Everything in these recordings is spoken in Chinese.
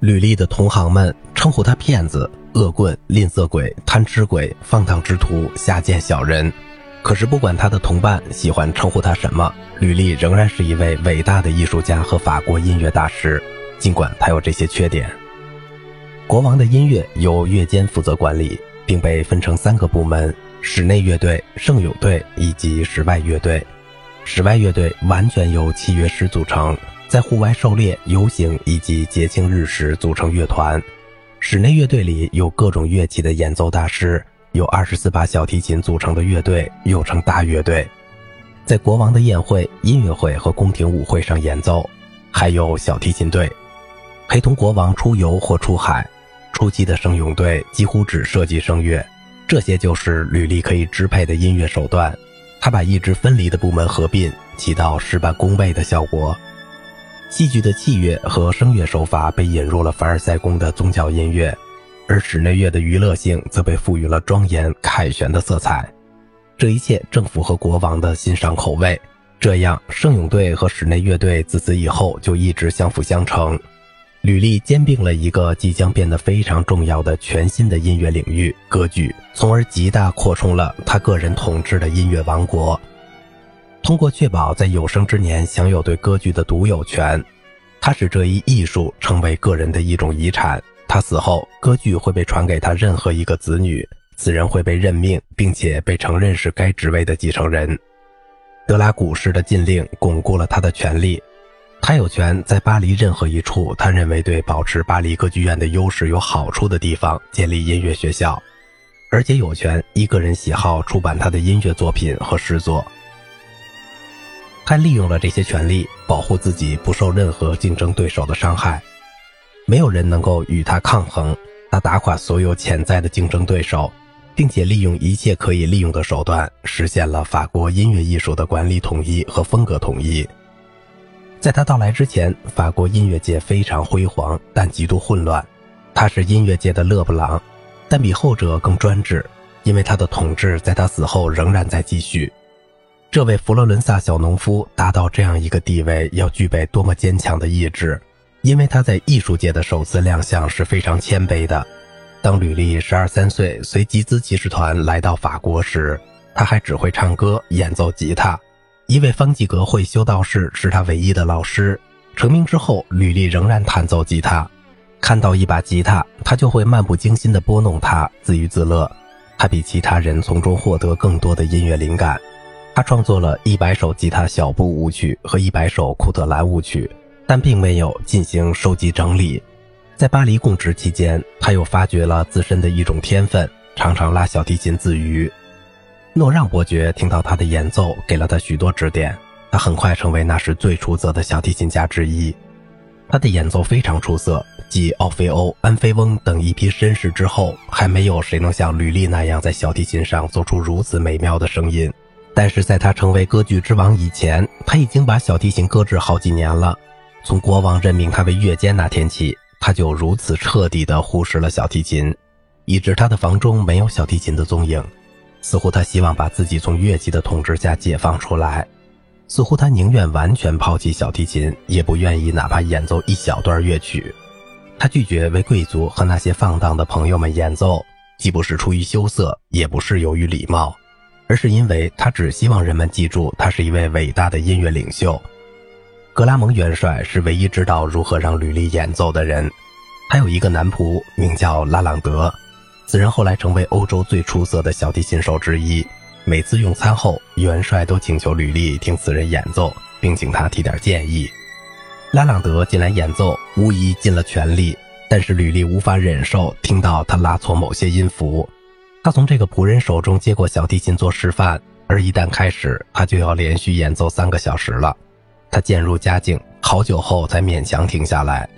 吕丽的同行们称呼他骗子、恶棍、吝啬鬼、贪吃鬼、放荡之徒、下贱小人。可是，不管他的同伴喜欢称呼他什么，吕丽仍然是一位伟大的艺术家和法国音乐大师。尽管他有这些缺点。国王的音乐由乐监负责管理，并被分成三个部门：室内乐队、圣咏队以及室外乐队。室外乐队完全由器乐师组成，在户外狩猎、游行以及节庆日时组成乐团。室内乐队里有各种乐器的演奏大师，有二十四把小提琴组成的乐队，又称大乐队，在国王的宴会、音乐会和宫廷舞会上演奏。还有小提琴队，陪同国王出游或出海。初期的声咏队几乎只涉及声乐，这些就是吕丽可以支配的音乐手段。他把一支分离的部门合并，起到事半功倍的效果。戏剧的器乐和声乐手法被引入了凡尔赛宫的宗教音乐，而室内乐的娱乐性则被赋予了庄严凯旋的色彩。这一切正符合国王的欣赏口味。这样，圣咏队和室内乐队自此以后就一直相辅相成。吕丽兼并了一个即将变得非常重要的全新的音乐领域——歌剧，从而极大扩充了他个人统治的音乐王国。通过确保在有生之年享有对歌剧的独有权，他使这一艺术成为个人的一种遗产。他死后，歌剧会被传给他任何一个子女，此人会被任命，并且被承认是该职位的继承人。德拉古式的禁令巩固了他的权利。他有权在巴黎任何一处他认为对保持巴黎歌剧院的优势有好处的地方建立音乐学校，而且有权依个人喜好出版他的音乐作品和诗作。他利用了这些权利，保护自己不受任何竞争对手的伤害，没有人能够与他抗衡。他打垮所有潜在的竞争对手。并且利用一切可以利用的手段，实现了法国音乐艺术的管理统一和风格统一。在他到来之前，法国音乐界非常辉煌，但极度混乱。他是音乐界的勒布朗，但比后者更专制，因为他的统治在他死后仍然在继续。这位佛罗伦萨小农夫达到这样一个地位，要具备多么坚强的意志！因为他在艺术界的首次亮相是非常谦卑的。当吕丽十二三岁随吉兹骑士团来到法国时，他还只会唱歌、演奏吉他。一位方济格会修道士是他唯一的老师。成名之后，吕丽仍然弹奏吉他。看到一把吉他，他就会漫不经心地拨弄它，自娱自乐。他比其他人从中获得更多的音乐灵感。他创作了一百首吉他小步舞曲和一百首库特兰舞曲，但并没有进行收集整理。在巴黎供职期间，他又发掘了自身的一种天分，常常拉小提琴自娱。诺让伯爵听到他的演奏，给了他许多指点。他很快成为那时最出色的小提琴家之一。他的演奏非常出色，继奥菲欧、安菲翁等一批绅士之后，还没有谁能像吕丽那样在小提琴上做出如此美妙的声音。但是在他成为歌剧之王以前，他已经把小提琴搁置好几年了。从国王任命他为乐监那天起。他就如此彻底地忽视了小提琴，以致他的房中没有小提琴的踪影。似乎他希望把自己从乐器的统治下解放出来，似乎他宁愿完全抛弃小提琴，也不愿意哪怕演奏一小段乐曲。他拒绝为贵族和那些放荡的朋友们演奏，既不是出于羞涩，也不是由于礼貌，而是因为他只希望人们记住他是一位伟大的音乐领袖。格拉蒙元帅是唯一知道如何让吕丽演奏的人，还有一个男仆名叫拉朗德，此人后来成为欧洲最出色的小提琴手之一。每次用餐后，元帅都请求吕丽听此人演奏，并请他提点建议。拉朗德进来演奏，无疑尽了全力，但是吕丽无法忍受听到他拉错某些音符。他从这个仆人手中接过小提琴做示范，而一旦开始，他就要连续演奏三个小时了。他渐入佳境，好久后才勉强停下来。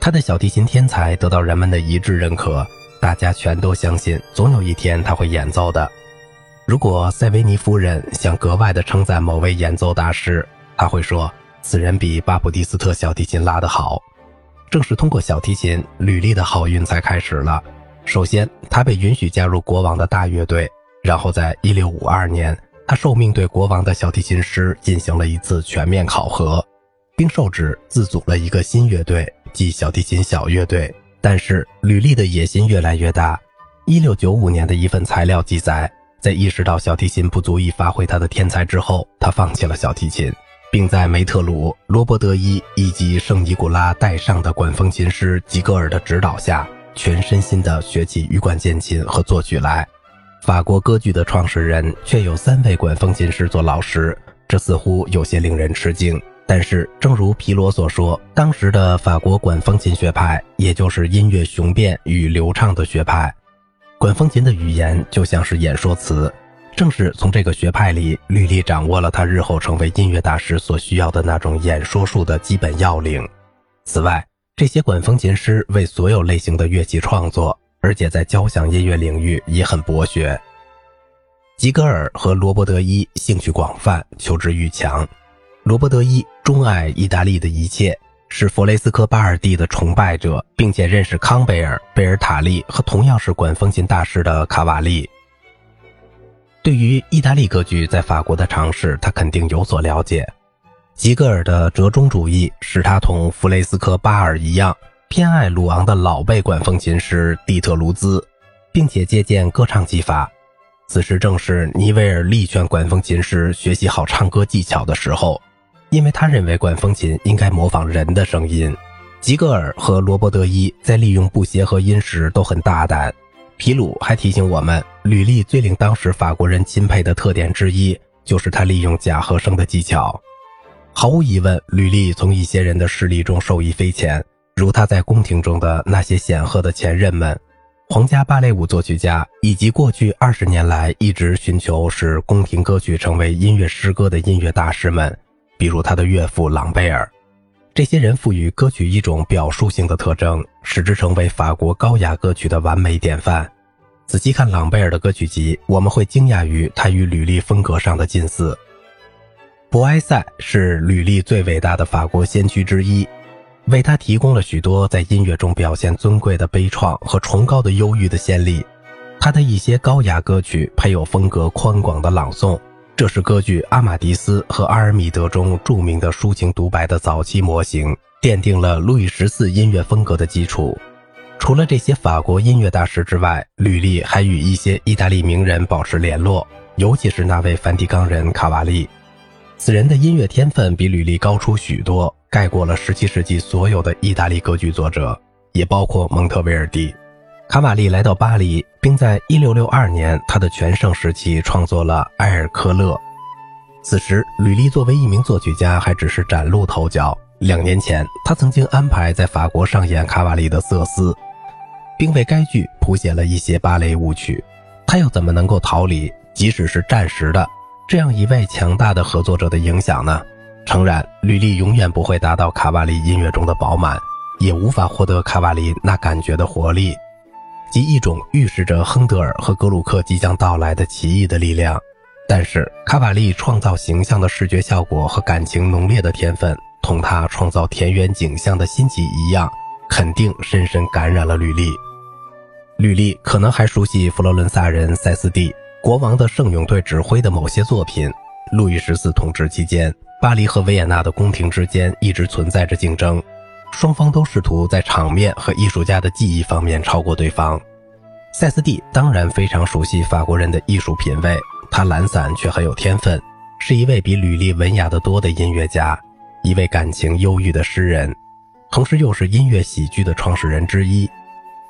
他的小提琴天才得到人们的一致认可，大家全都相信，总有一天他会演奏的。如果塞维尼夫人想格外的称赞某位演奏大师，他会说：“此人比巴普蒂斯特小提琴拉得好。”正是通过小提琴，吕丽的好运才开始了。首先，他被允许加入国王的大乐队，然后在1652年。他受命对国王的小提琴师进行了一次全面考核，并受指自组了一个新乐队，即小提琴小乐队。但是吕丽的野心越来越大。一六九五年的一份材料记载，在意识到小提琴不足以发挥他的天才之后，他放弃了小提琴，并在梅特鲁、罗伯德伊以及圣尼古拉戴上的管风琴师吉格尔的指导下，全身心地学起羽管键琴和作曲来。法国歌剧的创始人却有三位管风琴师做老师，这似乎有些令人吃惊。但是，正如皮罗所说，当时的法国管风琴学派，也就是音乐雄辩与流畅的学派。管风琴的语言就像是演说词，正是从这个学派里，吕丽掌握了他日后成为音乐大师所需要的那种演说术的基本要领。此外，这些管风琴师为所有类型的乐器创作，而且在交响音乐领域也很博学。吉格尔和罗伯德伊兴趣广泛，求知欲强。罗伯德伊钟爱意大利的一切。是弗雷斯科巴尔蒂的崇拜者，并且认识康贝尔、贝尔塔利和同样是管风琴大师的卡瓦利。对于意大利歌剧在法国的尝试，他肯定有所了解。吉格尔的折中主义使他同弗雷斯科巴尔一样，偏爱鲁昂的老辈管风琴师蒂特卢兹，并且借鉴歌唱技法。此时正是尼维尔力劝管风琴师学习好唱歌技巧的时候。因为他认为管风琴应该模仿人的声音，吉格尔和罗伯德伊在利用不协和音时都很大胆。皮鲁还提醒我们，吕丽最令当时法国人钦佩的特点之一，就是他利用假和声的技巧。毫无疑问，吕丽从一些人的事例中受益匪浅，如他在宫廷中的那些显赫的前任们、皇家芭蕾舞作曲家，以及过去二十年来一直寻求使宫廷歌曲成为音乐诗歌的音乐大师们。比如他的岳父朗贝尔，这些人赋予歌曲一种表述性的特征，使之成为法国高雅歌曲的完美典范。仔细看朗贝尔的歌曲集，我们会惊讶于他与吕丽风格上的近似。博埃塞是吕丽最伟大的法国先驱之一，为他提供了许多在音乐中表现尊贵的悲怆和崇高的忧郁的先例。他的一些高雅歌曲配有风格宽广的朗诵。这是歌剧《阿玛迪斯》和《阿尔米德》中著名的抒情独白的早期模型，奠定了路易十四音乐风格的基础。除了这些法国音乐大师之外，吕丽还与一些意大利名人保持联络，尤其是那位梵蒂冈人卡瓦利。此人的音乐天分比吕丽高出许多，盖过了17世纪所有的意大利歌剧作者，也包括蒙特维尔第。卡瓦利来到巴黎，并在1662年他的全盛时期创作了《埃尔科勒》。此时，吕丽作为一名作曲家还只是崭露头角。两年前，他曾经安排在法国上演卡瓦利的《瑟斯》，并为该剧谱写了一些芭蕾舞曲。他又怎么能够逃离，即使是暂时的这样一位强大的合作者的影响呢？诚然，吕丽永远不会达到卡瓦利音乐中的饱满，也无法获得卡瓦利那感觉的活力。及一种预示着亨德尔和格鲁克即将到来的奇异的力量，但是卡瓦利创造形象的视觉效果和感情浓烈的天分，同他创造田园景象的心机一样，肯定深深感染了吕丽。吕丽可能还熟悉佛罗伦萨人塞斯蒂国王的圣咏队指挥的某些作品。路易十四统治期间，巴黎和维也纳的宫廷之间一直存在着竞争。双方都试图在场面和艺术家的技艺方面超过对方。塞斯蒂当然非常熟悉法国人的艺术品味，他懒散却很有天分，是一位比吕丽文雅得多的音乐家，一位感情忧郁的诗人，同时又是音乐喜剧的创始人之一。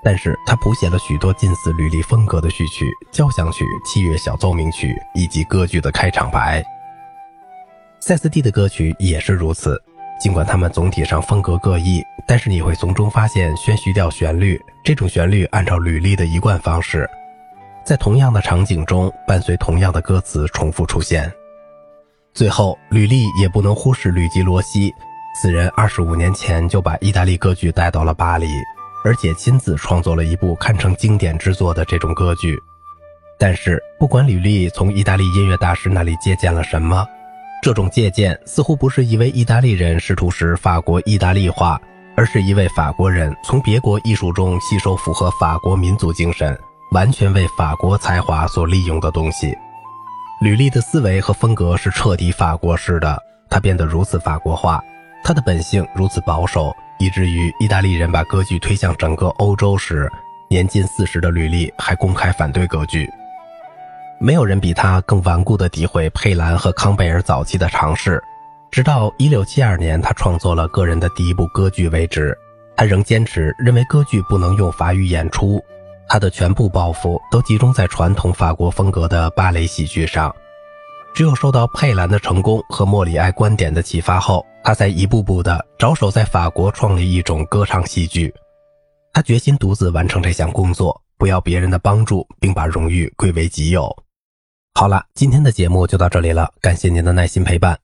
但是他谱写了许多近似吕丽风格的序曲、交响曲、器乐小奏鸣曲以及歌剧的开场白。塞斯蒂的歌曲也是如此。尽管他们总体上风格各异，但是你会从中发现宣叙调旋律。这种旋律按照吕丽的一贯方式，在同样的场景中伴随同样的歌词重复出现。最后，吕丽也不能忽视吕吉罗西，此人二十五年前就把意大利歌剧带到了巴黎，而且亲自创作了一部堪称经典之作的这种歌剧。但是，不管吕丽从意大利音乐大师那里借鉴了什么。这种借鉴似乎不是一位意大利人试图使法国意大利化，而是一位法国人从别国艺术中吸收符合法国民族精神、完全为法国才华所利用的东西。吕丽的思维和风格是彻底法国式的，他变得如此法国化，他的本性如此保守，以至于意大利人把歌剧推向整个欧洲时，年近四十的吕利还公开反对歌剧。没有人比他更顽固地诋毁佩兰和康贝尔早期的尝试。直到1672年，他创作了个人的第一部歌剧为止，他仍坚持认为歌剧不能用法语演出。他的全部抱负都集中在传统法国风格的芭蕾喜剧上。只有受到佩兰的成功和莫里埃观点的启发后，他才一步步地着手在法国创立一种歌唱戏剧。他决心独自完成这项工作，不要别人的帮助，并把荣誉归为己有。好了，今天的节目就到这里了，感谢您的耐心陪伴。